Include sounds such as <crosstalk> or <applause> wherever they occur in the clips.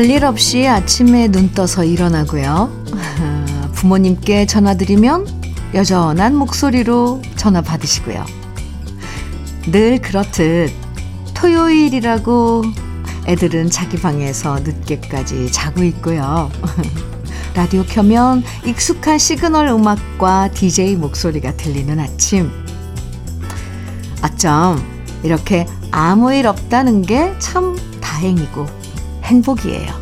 별일 없이 아침에 눈 떠서 일어나고요. <laughs> 부모님께 전화드리면 여전한 목소리로 전화 받으시고요. 늘 그렇듯 토요일이라고 애들은 자기 방에서 늦게까지 자고 있고요. <laughs> 라디오 켜면 익숙한 시그널 음악과 DJ 목소리가 들리는 아침. 어쩜 이렇게 아무 일 없다는 게 참 다행이고 행복이에요.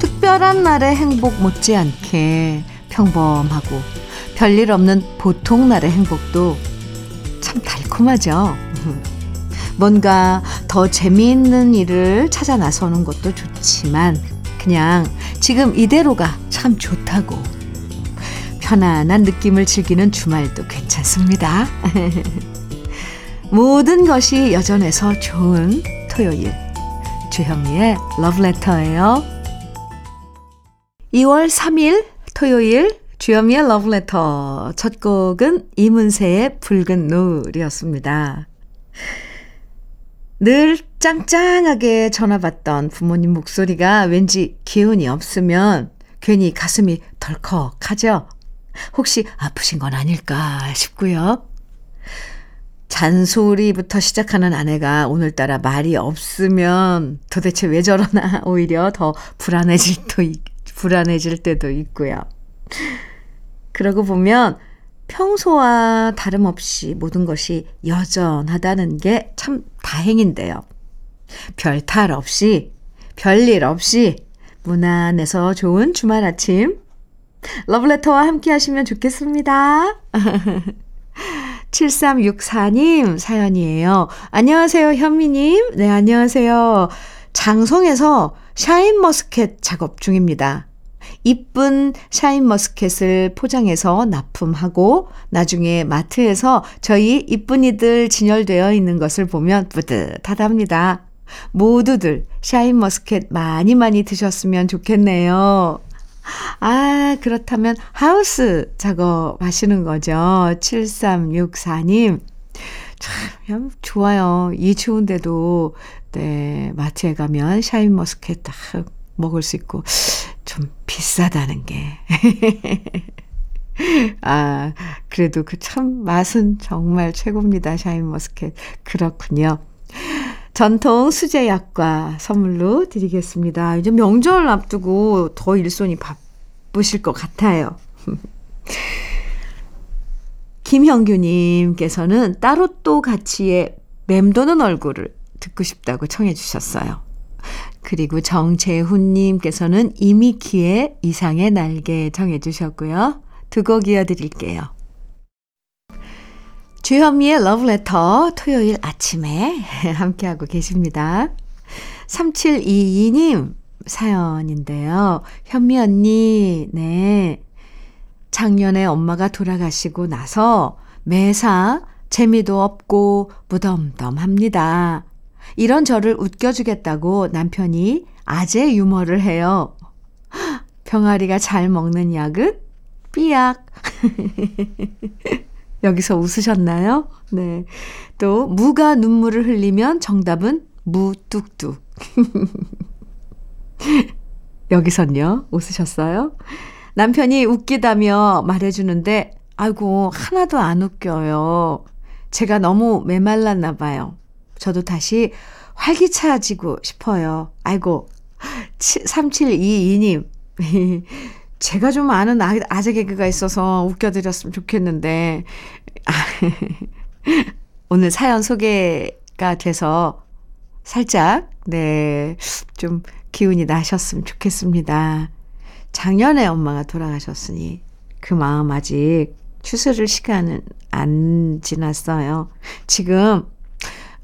특별한 날의 행복 못지않게 평범하고 별일 없는 보통 날의 행복도 참 달콤하죠. <laughs> 뭔가 더 재미있는 일을 찾아 나서는 것도 좋지만 그냥 지금 이대로가 참 좋다고 편안한 느낌을 즐기는 주말도 괜찮습니다. <laughs> 모든 것이 여전해서 좋은 토요일 주현미의 러브레터예요. 2월 3일 토요일 주현미의 러브레터 첫 곡은 이문세의 붉은 노을이었습니다. 늘 짱짱하게 전화 받던 부모님 목소리가 왠지 기운이 없으면 괜히 가슴이 덜컥하죠. 혹시 아프신 건 아닐까 싶고요. 잔소리부터 시작하는 아내가 오늘따라 말이 없으면 도대체 왜 저러나 <laughs> 오히려 더 불안해질, 또, 불안해질 때도 있고요. 그러고 보면 평소와 다름없이 모든 것이 여전하다는 게 참 다행인데요. 별 탈 없이, 별일 없이, 무난해서 좋은 주말 아침. 러브레터와 함께 하시면 좋겠습니다. <laughs> 7364님 사연이에요. 안녕하세요, 현미님. 네, 안녕하세요. 장송에서 샤인머스켓 작업 중입니다. 이쁜 샤인머스켓을 포장해서 납품하고 나중에 마트에서 저희 이쁜이들 진열되어 있는 것을 보면 뿌듯하답니다. 모두들 샤인머스켓 많이 많이 드셨으면 좋겠네요. 아, 그렇다면 하우스 작업하시는 거죠. 7364님. 참, 좋아요. 이 추운데도, 네, 마트에 가면 샤인머스켓 딱 먹을 수 있고, 좀 비싸다는 게. <laughs> 아, 그래도 그 참 맛은 정말 최고입니다. 샤인머스켓. 그렇군요. 전통 수제약과 선물로 드리겠습니다. 이제 명절 앞두고 더 일손이 바쁘실 것 같아요. <laughs> 김형규님께서는 따로 또 같이의 맴도는 얼굴을 듣고 싶다고 청해 주셨어요. 그리고 정재훈님께서는 이미키의 이상의 날개 정해 주셨고요. 두 곡 이어드릴게요. 주현미의 러브레터 토요일 아침에 <laughs> 함께하고 계십니다. 3722님 사연인데요. 현미 언니, 네. 작년에 엄마가 돌아가시고 나서 매사 재미도 없고 무덤덤합니다. 이런 저를 웃겨주겠다고 남편이 아재 유머를 해요. <laughs> 병아리가 잘 먹는 약은 삐약. <laughs> 여기서 웃으셨나요? 네. 또, 무가 눈물을 흘리면 정답은 무뚝뚝. <laughs> 여기선요, 웃으셨어요? 남편이 웃기다며 말해주는데, 아이고, 하나도 안 웃겨요. 제가 너무 메말랐나 봐요. 저도 다시 활기차지고 싶어요. 아이고, 3722님. <laughs> 제가 좀 아는 아, 아재 개그가 있어서 웃겨드렸으면 좋겠는데, <laughs> 오늘 사연 소개가 돼서 살짝, 네, 좀 기운이 나셨으면 좋겠습니다. 작년에 엄마가 돌아가셨으니 그 마음 아직 추스를 시간은 안 지났어요. 지금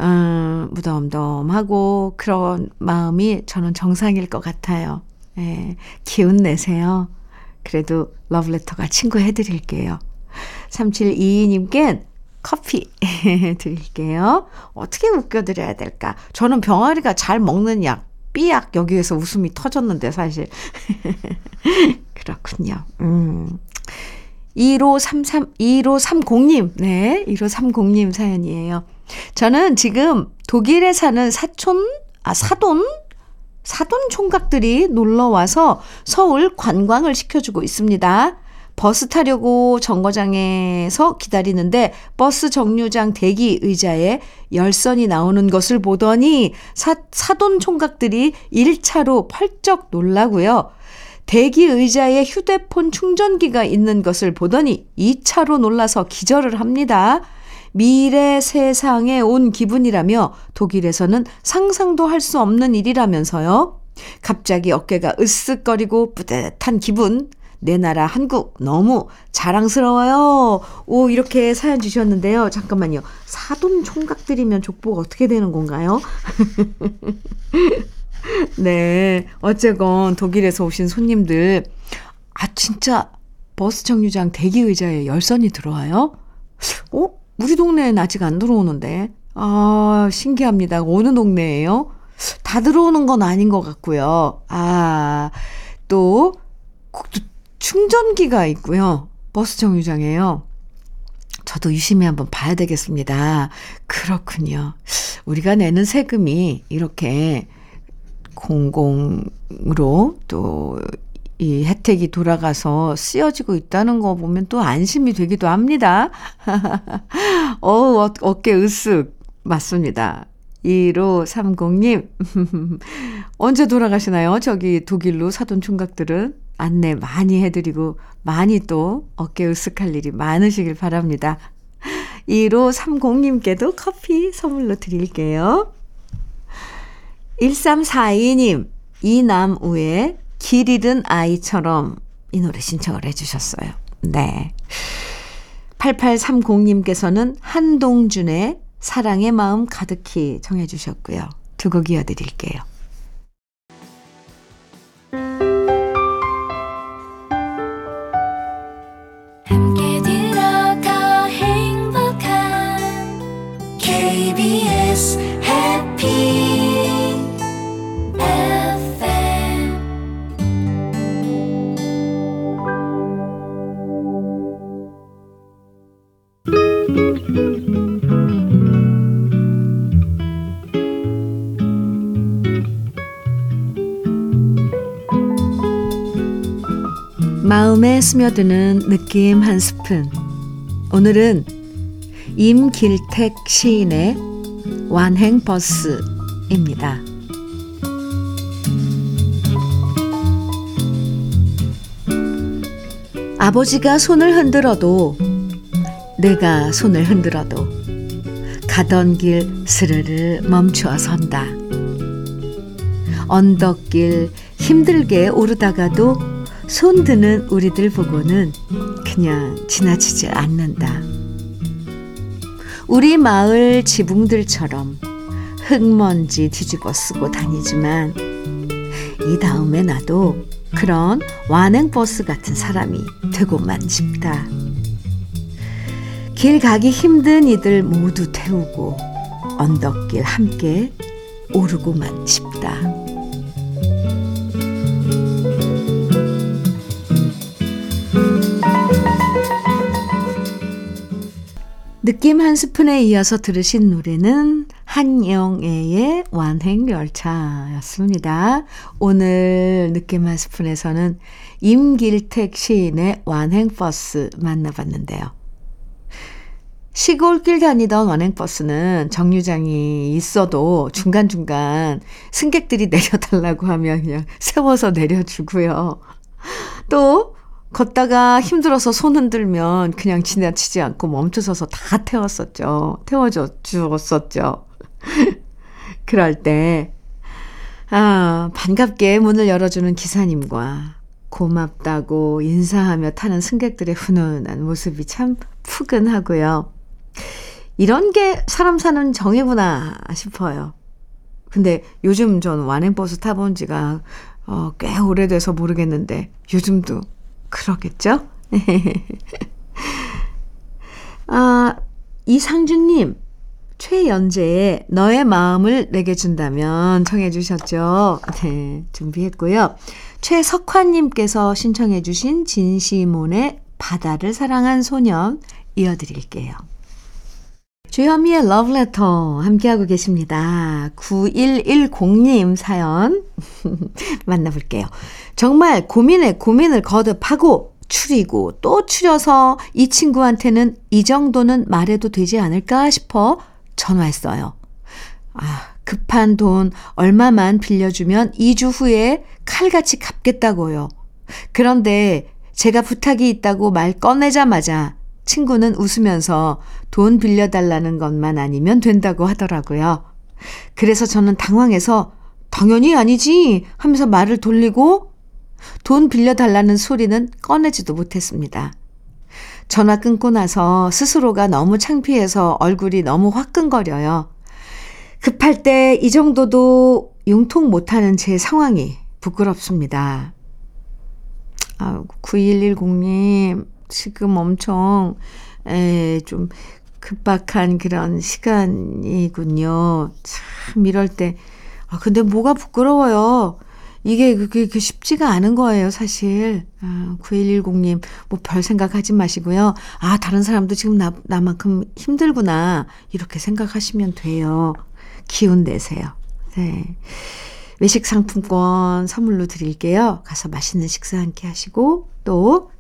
음, 무덤덤하고 그런 마음이 저는 정상일 것 같아요. 예, 기운 내세요. 그래도 러브레터가 친구 해드릴게요. 3722님께 커피 <laughs> 드릴게요. 어떻게 웃겨드려야 될까? 저는 병아리가 잘 먹는 약, 삐약 여기에서 웃음이 터졌는데 사실. <laughs> 그렇군요. 음. 1533, 1530님, 네, 1530님 사연이에요. 저는 지금 독일에 사는 사촌, 아, 사돈? 사돈 총각들이 놀러 와서 서울 관광을 시켜주고 있습니다. 버스 타려고 정거장에서 기다리는데 버스 정류장 대기 의자에 열선이 나오는 것을 보더니 사, 사돈 총각들이 1차로 펄쩍 놀라고요. 대기 의자에 휴대폰 충전기가 있는 것을 보더니 2차로 놀라서 기절을 합니다. 미래 세상에 온 기분이라며 독일에서는 상상도 할 수 없는 일이라면서요. 갑자기 어깨가 으쓱거리고 뿌듯한 기분. 내 나라 한국 너무 자랑스러워요. 오, 이렇게 사연 주셨는데요. 잠깐만요. 사돈 총각들이면 족보가 어떻게 되는 건가요? <laughs> 네. 어쨌건 독일에서 오신 손님들, 아, 진짜 버스 정류장 대기 의자에 열선이 들어와요? 어? 우리 동네엔 아직 안 들어오는데. 아, 신기합니다. 어느 동네예요? 다 들어오는 건 아닌 것 같고요. 아, 또, 충전기가 있고요. 버스 정류장에요. 저도 유심히 한번 봐야 되겠습니다. 그렇군요. 우리가 내는 세금이 이렇게 공공으로 또 이 혜택이 돌아가서 쓰여지고 있다는 거 보면 또 안심이 되기도 합니다. <laughs> 어우, 어, 어깨 으쓱. 맞습니다. 1530님. <laughs> 언제 돌아가시나요? 저기 독일로 사돈 총각들은 안내 많이 해드리고 많이 또 어깨 으쓱할 일이 많으시길 바랍니다. 1530님께도 커피 선물로 드릴게요. 1342님, 이남우의 길 잃은 아이처럼 이 노래 신청을 해주셨어요. 네. 8830님께서는 한동준의 사랑의 마음 가득히 정해주셨고요. 두 곡 이어드릴게요. 스며드는 느낌 한 스푼. 오늘은 임길택 시인의 완행버스입니다. 아버지가 손을 흔들어도 내가 손을 흔들어도 가던 길 스르르 멈추어 선다. 언덕길 힘들게 오르다가도 손드는 우리들 보고는 그냥 지나치지 않는다. 우리 마을 지붕들처럼 흙먼지 뒤집어 쓰고 다니지만 이 다음에 나도 그런 완행버스 같은 사람이 되고만 싶다. 길 가기 힘든 이들 모두 태우고 언덕길 함께 오르고만 싶다. 느낌 한 스푼에 이어서 들으신 노래는 한영애의 완행열차였습니다. 오늘 느낌 한 스푼에서는 임길택 시인의 완행버스 만나봤는데요. 시골길 다니던 완행버스는 정류장이 있어도 중간중간 승객들이 <laughs> 내려달라고 하면 그냥 세워서 내려주고요. 또 걷다가 힘들어서 손 흔들면 그냥 지나치지 않고 멈춰서서 다 태웠었죠. 태워줘 주었었죠. <laughs> 그럴 때, 아, 반갑게 문을 열어주는 기사님과 고맙다고 인사하며 타는 승객들의 훈훈한 모습이 참 푸근하고요. 이런 게 사람 사는 정이구나 싶어요. 근데 요즘 전 완행버스 타본 지가 어, 꽤 오래돼서 모르겠는데 요즘도 그러겠죠? 아, 이상준님, 최연재의 너의 마음을 내게 준다면 청해 주셨죠? 네, 준비했고요. 최석환님께서 신청해 주신 진시몬의 바다를 사랑한 소년 이어드릴게요. 주현미의 러브레터 함께하고 계십니다. 9110님 사연 <laughs> 만나볼게요. 정말 고민에 고민을 거듭하고 추리고 또 추려서 이 친구한테는 이 정도는 말해도 되지 않을까 싶어 전화했어요. 아, 급한 돈 얼마만 빌려주면 2주 후에 칼같이 갚겠다고요. 그런데 제가 부탁이 있다고 말 꺼내자마자 친구는 웃으면서 돈 빌려달라는 것만 아니면 된다고 하더라고요. 그래서 저는 당황해서 당연히 아니지 하면서 말을 돌리고 돈 빌려달라는 소리는 꺼내지도 못했습니다. 전화 끊고 나서 스스로가 너무 창피해서 얼굴이 너무 화끈거려요. 급할 때 이 정도도 융통 못하는 제 상황이 부끄럽습니다. 아, 9110님, 지금 엄청, 에, 좀 급박한 그런 시간이군요. 참, 이럴 때. 아, 근데 뭐가 부끄러워요. 이게 그게 그 쉽지가 않은 거예요, 사실. 아, 9110님, 뭐 별 생각하지 마시고요. 아, 다른 사람도 지금 나, 나만큼 힘들구나. 이렇게 생각하시면 돼요. 기운 내세요. 네. 외식 상품권 선물로 드릴게요. 가서 맛있는 식사 함께 하시고 또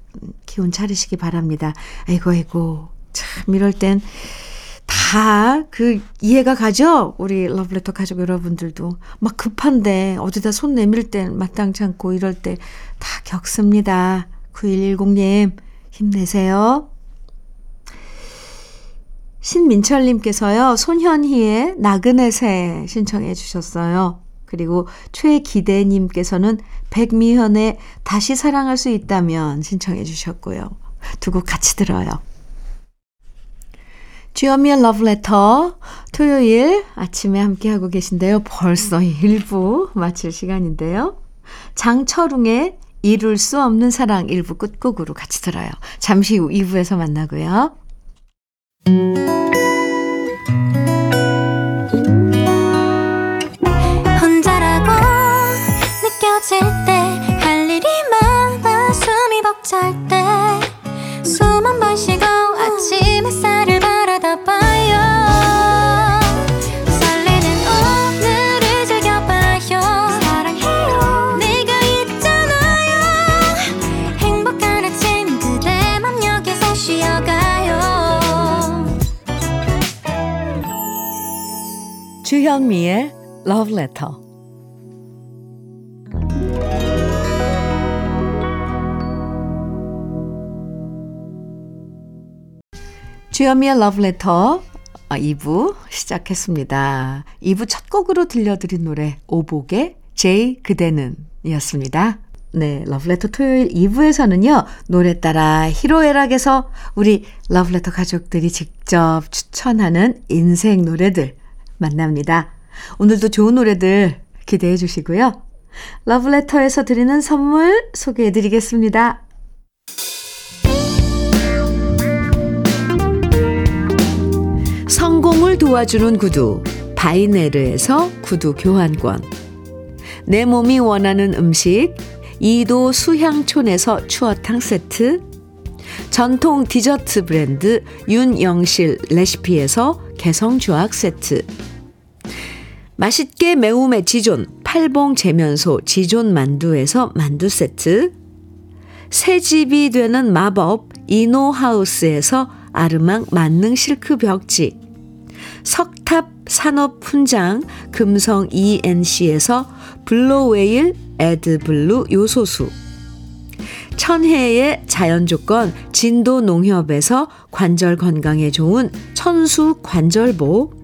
기운 차리시기 바랍니다. 아이고 아이고 참 이럴 땐 다 그 이해가 가죠? 우리 러브레터 가족 여러분들도 막 급한데 어디다 손 내밀 땐 마땅치 않고 이럴 때 다 겪습니다. 9110님 힘내세요. 신민철님께서요, 손현희의 나그네 새 신청해 주셨어요. 그리고 최기대님께서는 백미현의 다시 사랑할 수 있다면 신청해 주셨고요. 두 곡 같이 들어요. 주여미의 러브레터 토요일 아침에 함께하고 계신데요. 벌써 1부 마칠 시간인데요. 장철웅의 이룰 수 없는 사랑 1부 끝곡으로 같이 들어요. 잠시 후 2부에서 만나고요. Love Letter. 주현미의 Love Letter 2부 시작했습니다. 2부 첫 곡으로 들려드린 노래 오복의 제이 그대는 이었습니다. 네, 러브레터 토요일 2부에서는요, 노래 따라 히로애락에서 우리 러브레터 가족들이 직접 추천하는 인생 노래들 만납니다. 오늘도 좋은 노래들 기대해 주시고요. 러브레터에서 드리는 선물 소개해 드리겠습니다. 성공을 도와주는 구두, 바이네르에서 구두 교환권. 내 몸이 원하는 음식, 이도 수향촌에서 추어탕 세트. 전통 디저트 브랜드 윤영실 레시피에서 개성주악 세트. 맛있게 매움의 지존 팔봉 재면소 지존 만두에서 만두 세트. 새 집이 되는 마법 이노하우스에서 아르망 만능 실크 벽지. 석탑 산업 훈장 금성 ENC에서 블로웨일 에드블루 요소수. 천혜의 자연 조건 진도 농협에서 관절 건강에 좋은 천수 관절보.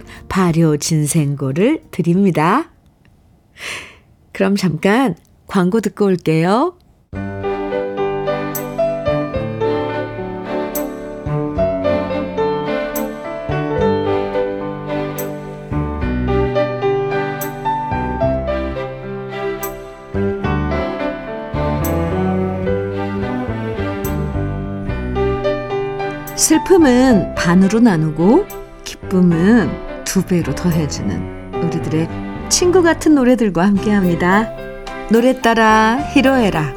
발효 진생고를 드립니다. 그럼 잠깐 광고 듣고 올게요. 슬픔은 반으로 나누고 기쁨은 두 배로 더해주는 우리들의 친구 같은 노래들과 함께 합니다. 노래 따라 히로에라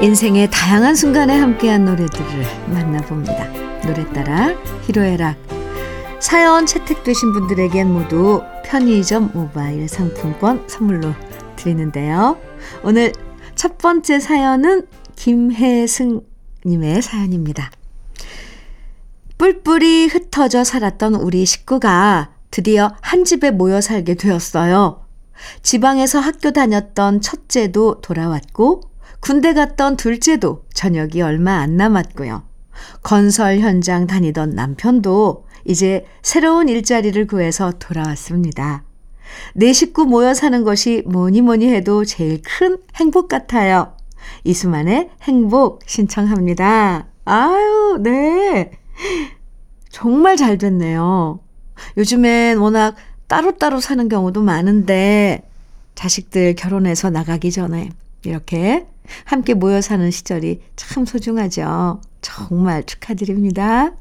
인생의 다양한 순간에 함께한 노래들을 만나봅니다. 노래 따라 히로에락 사연 채택되신 분들에겐 모두 편의점 모바일 상품권 선물로 드리는데요. 오늘 첫 번째 사연은 김혜승님의 사연입니다. 뿔뿔이 흩어져 살았던 우리 식구가 드디어 한 집에 모여 살게 되었어요. 지방에서 학교 다녔던 첫째도 돌아왔고, 군대 갔던 둘째도 저녁이 얼마 안 남았고요. 건설 현장 다니던 남편도 이제 새로운 일자리를 구해서 돌아왔습니다. 내 식구 모여 사는 것이 뭐니 뭐니 해도 제일 큰 행복 같아요. 이수만의 행복 신청합니다. 아유, 네. 정말 잘 됐네요. 요즘엔 워낙 따로따로 사는 경우도 많은데 자식들 결혼해서 나가기 전에 이렇게 함께 모여 사는 시절이 참 소중하죠. 정말 축하드립니다.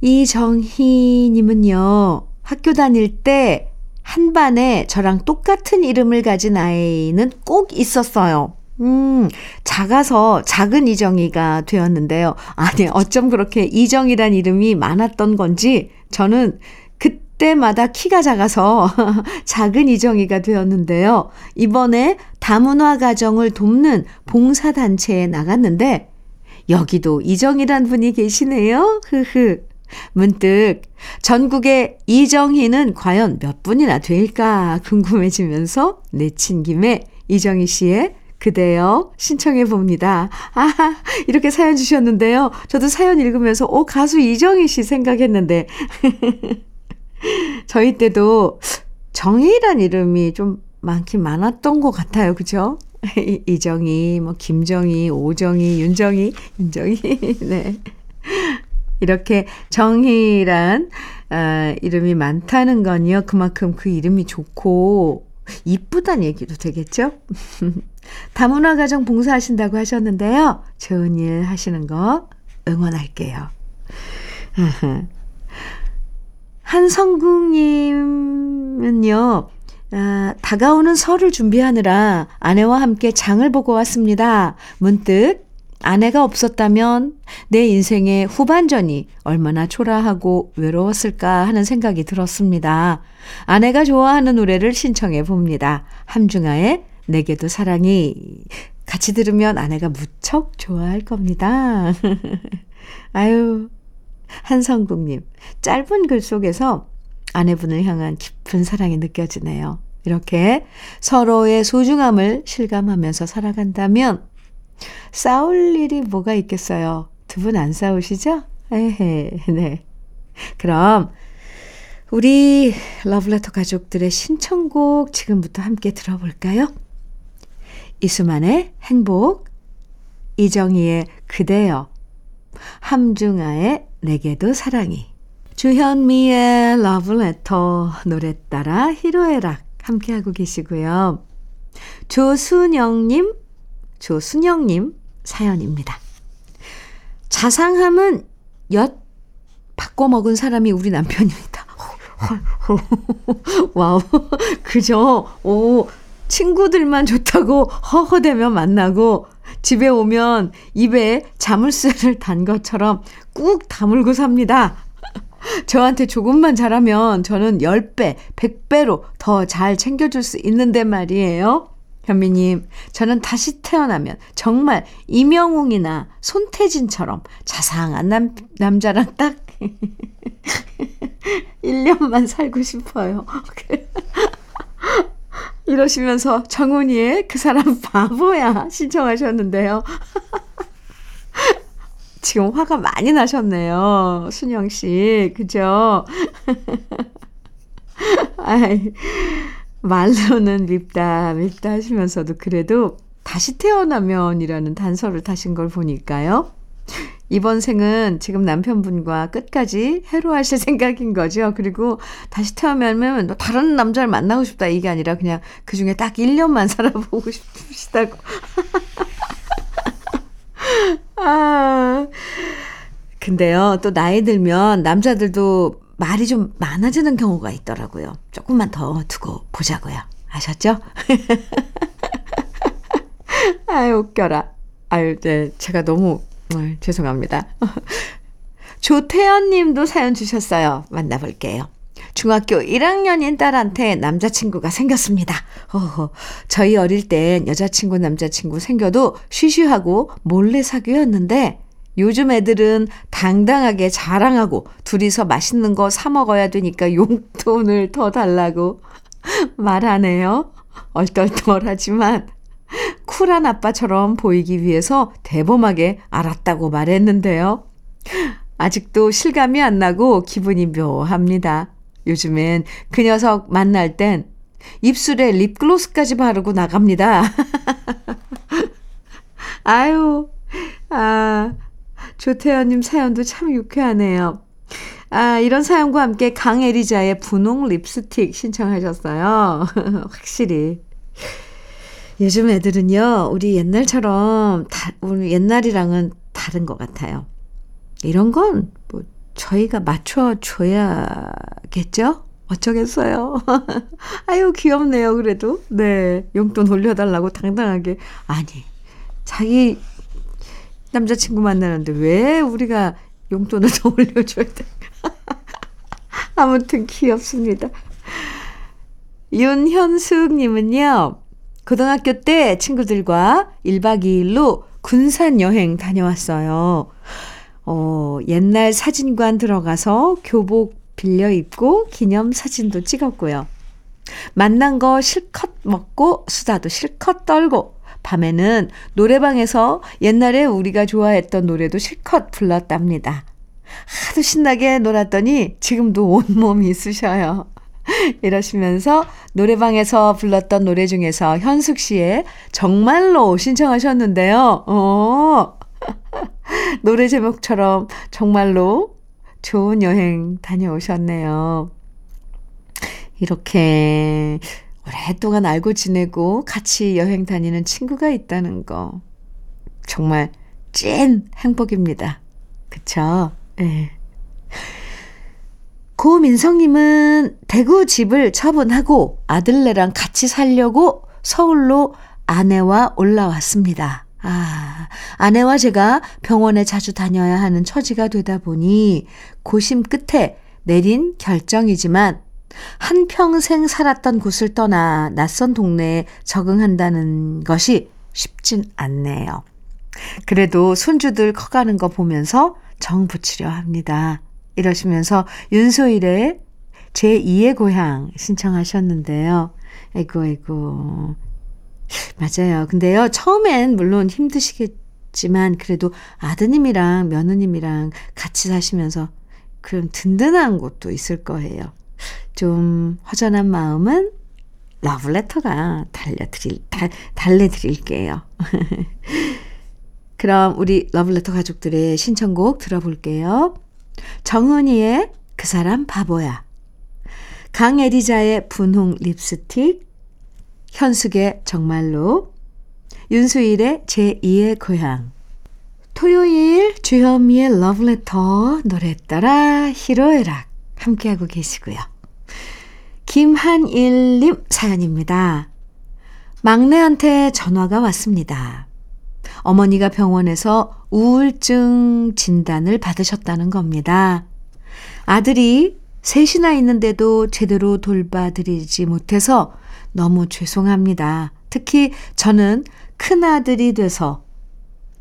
이정희님은요, 학교 다닐 때 한 반에 저랑 똑같은 이름을 가진 아이는 꼭 있었어요. 음, 작아서 작은 이정희가 되었는데요. 아니, 어쩜 그렇게 이정이란 이름이 많았던 건지 저는 그때마다 키가 작아서 <laughs> 작은 이정희가 되었는데요. 이번에 다문화 가정을 돕는 봉사단체에 나갔는데 여기도 이정이란 분이 계시네요. 흐흐. 문득 전국의 이정희는 과연 몇 분이나 될까 궁금해지면서 내친 김에 이정희 씨의 그대여 신청해 봅니다. 아, 이렇게 사연 주셨는데요. 저도 사연 읽으면서 오 가수 이정희 씨 생각했는데 <laughs> 저희 때도 정희란 이름이 좀 많긴 많았던 것 같아요. 그죠? <laughs> 이정희, 뭐 김정희, 오정희, 윤정희, 윤정희. <laughs> 네. 이렇게 정희란 아, 이름이 많다는 건요. 그만큼 그 이름이 좋고 이쁘단 얘기도 되겠죠? <laughs> 다문화 가정 봉사하신다고 하셨는데요. 좋은 일 하시는 거 응원할게요. <laughs> 한성국님은요, 아, 다가오는 설을 준비하느라 아내와 함께 장을 보고 왔습니다. 문득 아내가 없었다면 내 인생의 후반전이 얼마나 초라하고 외로웠을까 하는 생각이 들었습니다. 아내가 좋아하는 노래를 신청해 봅니다. 함중아의 내게도 사랑이 같이 들으면 아내가 무척 좋아할 겁니다. <laughs> 아유, 한성국님, 짧은 글 속에서 아내분을 향한 깊은 사랑이 느껴지네요. 이렇게 서로의 소중함을 실감하면서 살아간다면 싸울 일이 뭐가 있겠어요? 두 분 안 싸우시죠? 에헤, 네. 그럼 우리 러브레터 가족들의 신청곡 지금부터 함께 들어볼까요? 이수만의 행복, 이정희의 그대여, 함중아의 내게도 사랑이, 주현미의 러브레터 노래 따라 희로애락 함께하고 계시고요. 조순영님, 조순영님 사연입니다. 자상함은 엿 바꿔 먹은 사람이 우리 남편입니다. <laughs> 와우. 그죠? 오, 친구들만 좋다고 허허대며 만나고 집에 오면 입에 자물쇠를 단 것처럼 꾹 다물고 삽니다. 저한테 조금만 잘하면 저는 10배, 100배로 더 잘 챙겨줄 수 있는데 말이에요. 현미님, 저는 다시 태어나면 정말 이명웅이나 손태진처럼 자상한 남, 남자랑 딱 <laughs> 1년만 살고 싶어요. <laughs> 이러시면서 정훈이의 그 사람 바보야 신청하셨는데요. <laughs> 지금 화가 많이 나셨네요. 순영 씨. 그죠? 아이, 말로는 밉다, 밉다 하시면서도 그래도 다시 태어나면이라는 단서를 타신 걸 보니까요. 이번 생은 지금 남편분과 끝까지 해로하실 <laughs> 생각인 거죠. 그리고 다시 태어나면 뭐 다른 남자를 만나고 싶다 이게 아니라 그냥 그 중에 딱 1년만 <laughs> 살아보고 싶으시다고. <laughs> 아. 근데요, 또 나이 들면 남자들도 말이 좀 많아지는 경우가 있더라고요. 조금만 더 두고 보자고요. 아셨죠? <laughs> 아유, 웃겨라. 아유, 네. 제가 너무, 어, 죄송합니다. <laughs> 조태연 님도 사연 주셨어요. 만나볼게요. 중학교 1학년인 딸한테 남자친구가 생겼습니다. 어허, 저희 어릴 땐 여자친구, 남자친구 생겨도 쉬쉬하고 몰래 사귀었는데 요즘 애들은 당당하게 자랑하고 둘이서 맛있는 거 사 먹어야 되니까 용돈을 더 달라고 <laughs> 말하네요. 얼떨떨하지만 쿨한 아빠처럼 보이기 위해서 대범하게 알았다고 말했는데요. 아직도 실감이 안 나고 기분이 묘합니다. 요즘엔 그 녀석 만날 땐 입술에 립글로스까지 바르고 나갑니다. <laughs> 아유, 아, 조태현님 사연도 참 유쾌하네요. 아, 이런 사연과 함께 강에리자의 분홍 립스틱 신청하셨어요. <laughs> 확실히. 요즘 애들은요, 우리 옛날처럼, 다, 우리 옛날이랑은 다른 것 같아요. 이런 건, 뭐, 저희가 맞춰줘야겠죠? 어쩌겠어요. <laughs> 아유, 귀엽네요, 그래도. 네. 용돈 올려달라고 당당하게. 아니, 자기 남자친구 만나는데 왜 우리가 용돈을 <laughs> 더 올려줘야 돼? <laughs> 아무튼 귀엽습니다. 윤현숙님은요, 고등학교 때 친구들과 1박 2일로 군산 여행 다녀왔어요. 어, 옛날 사진관 들어가서 교복 빌려 입고 기념 사진도 찍었고요. 만난 거 실컷 먹고 수다도 실컷 떨고 밤에는 노래방에서 옛날에 우리가 좋아했던 노래도 실컷 불렀답니다. 하도 신나게 놀았더니 지금도 온몸이 쑤셔요. <laughs> 이러시면서 노래방에서 불렀던 노래 중에서 현숙 씨의 정말로 신청하셨는데요. 어. <laughs> 노래 제목처럼 정말로 좋은 여행 다녀오셨네요. 이렇게 오랫동안 알고 지내고 같이 여행 다니는 친구가 있다는 거 정말 찐 행복입니다. 그쵸? 예. 네. 고민성님은 대구 집을 처분하고 아들네랑 같이 살려고 서울로 아내와 올라왔습니다. 아, 아내와 제가 병원에 자주 다녀야 하는 처지가 되다 보니 고심 끝에 내린 결정이지만 한평생 살았던 곳을 떠나 낯선 동네에 적응한다는 것이 쉽진 않네요. 그래도 손주들 커가는 거 보면서 정 붙이려 합니다. 이러시면서 윤소일의 제2의 고향 신청하셨는데요. 아이고, 아이고. 맞아요. 근데요, 처음엔 물론 힘드시겠지만, 그래도 아드님이랑 며느님이랑 같이 사시면서 그런 든든한 곳도 있을 거예요. 좀 허전한 마음은 러브레터가 달려드릴, 달, 달래드릴게요. <laughs> 그럼 우리 러브레터 가족들의 신청곡 들어볼게요. 정은이의 그 사람 바보야. 강에리자의 분홍 립스틱. 현숙의 정말로. 윤수일의 제2의 고향. 토요일 주현미의 러브레터 노래 따라 히로에락 함께하고 계시고요. 김한일님 사연입니다. 막내한테 전화가 왔습니다. 어머니가 병원에서 우울증 진단을 받으셨다는 겁니다. 아들이 셋이나 있는데도 제대로 돌봐드리지 못해서 너무 죄송합니다. 특히 저는 큰아들이 돼서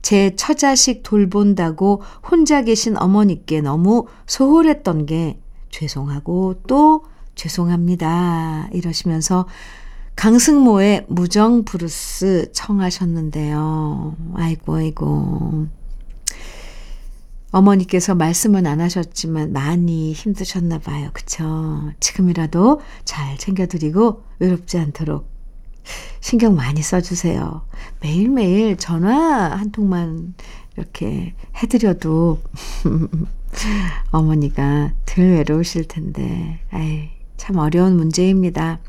제 처자식 돌본다고 혼자 계신 어머니께 너무 소홀했던 게 죄송하고 또 죄송합니다. 이러시면서 강승모의 무정 브루스 청하셨는데요. 아이고, 아이고. 어머니께서 말씀은 안 하셨지만 많이 힘드셨나 봐요. 그쵸? 지금이라도 잘 챙겨드리고 외롭지 않도록 신경 많이 써주세요. 매일매일 전화 한 통만 이렇게 해드려도 <laughs> 어머니가 덜 외로우실 텐데, 아이, 참 어려운 문제입니다.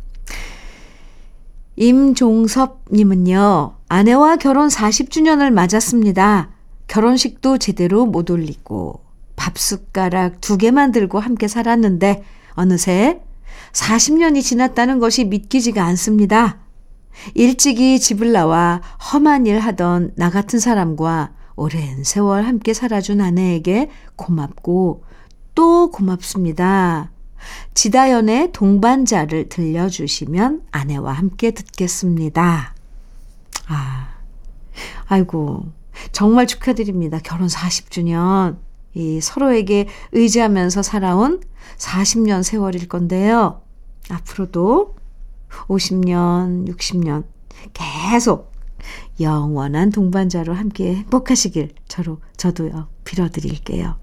임종섭님은요, 아내와 결혼 40주년을 맞았습니다. 결혼식도 제대로 못 올리고, 밥 숟가락 두 개만 들고 함께 살았는데, 어느새 40년이 지났다는 것이 믿기지가 않습니다. 일찍이 집을 나와 험한 일 하던 나 같은 사람과 오랜 세월 함께 살아준 아내에게 고맙고 또 고맙습니다. 지다연의 동반자를 들려주시면 아내와 함께 듣겠습니다. 아, 아이고, 정말 축하드립니다. 결혼 40주년. 이 서로에게 의지하면서 살아온 40년 세월일 건데요. 앞으로도 50년, 60년 계속 영원한 동반자로 함께 행복하시길 저로 저도요 빌어드릴게요.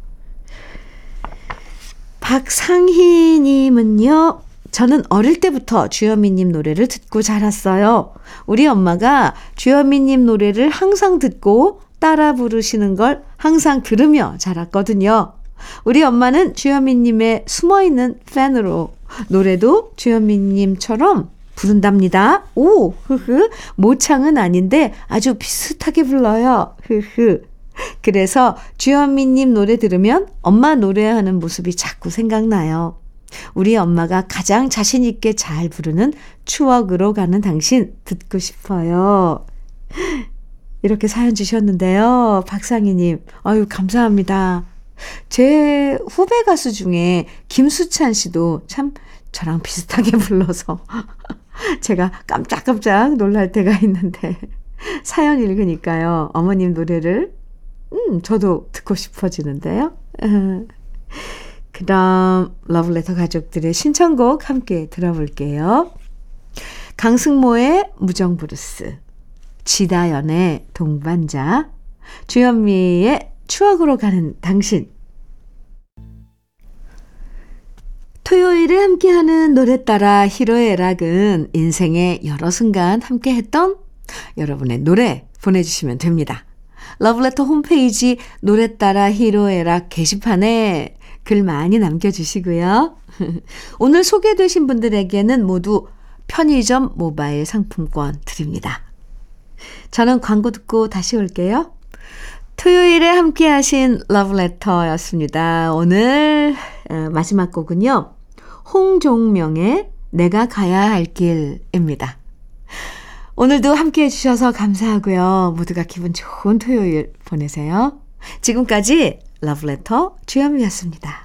박상희님은요. 저는 어릴 때부터 주현미님 노래를 듣고 자랐어요. 우리 엄마가 주현미님 노래를 항상 듣고 따라 부르시는 걸 항상 들으며 자랐거든요. 우리 엄마는 주현미님의 숨어있는 팬으로 노래도 주현미님처럼 부른답니다. 오, 흐흐. 모창은 아닌데 아주 비슷하게 불러요. 흐흐. 그래서 주현미님 노래 들으면 엄마 노래하는 모습이 자꾸 생각나요. 우리 엄마가 가장 자신있게 잘 부르는 추억으로 가는 당신 듣고 싶어요. 이렇게 사연 주셨는데요. 박상희님, 아유, 감사합니다. 제 후배 가수 중에 김수찬 씨도 참 저랑 비슷하게 <laughs> 불러서 제가 깜짝깜짝 놀랄 때가 있는데 사연 읽으니까요. 어머님 노래를 음, 저도 듣고 싶어지는데요. <laughs> 그럼 러블레터 가족들의 신청곡 함께 들어볼게요. 강승모의 무정브루스, 지다연의 동반자, 주현미의 추억으로 가는 당신, 토요일에 함께하는 노래 따라 히로의 락은 인생의 여러 순간 함께했던 여러분의 노래 보내주시면 됩니다. 러브레터 홈페이지 노래 따라 히로의 락 게시판에 글 많이 남겨주시고요. <laughs> 오늘 소개되신 분들에게는 모두 편의점 모바일 상품권 드립니다. 저는 광고 듣고 다시 올게요. 토요일에 함께 하신 러브레터였습니다. 오늘 마지막 곡은요. 홍종명의 내가 가야 할 길입니다. 오늘도 함께 해주셔서 감사하고요. 모두가 기분 좋은 토요일 보내세요. 지금까지 러브레터 주현미였습니다.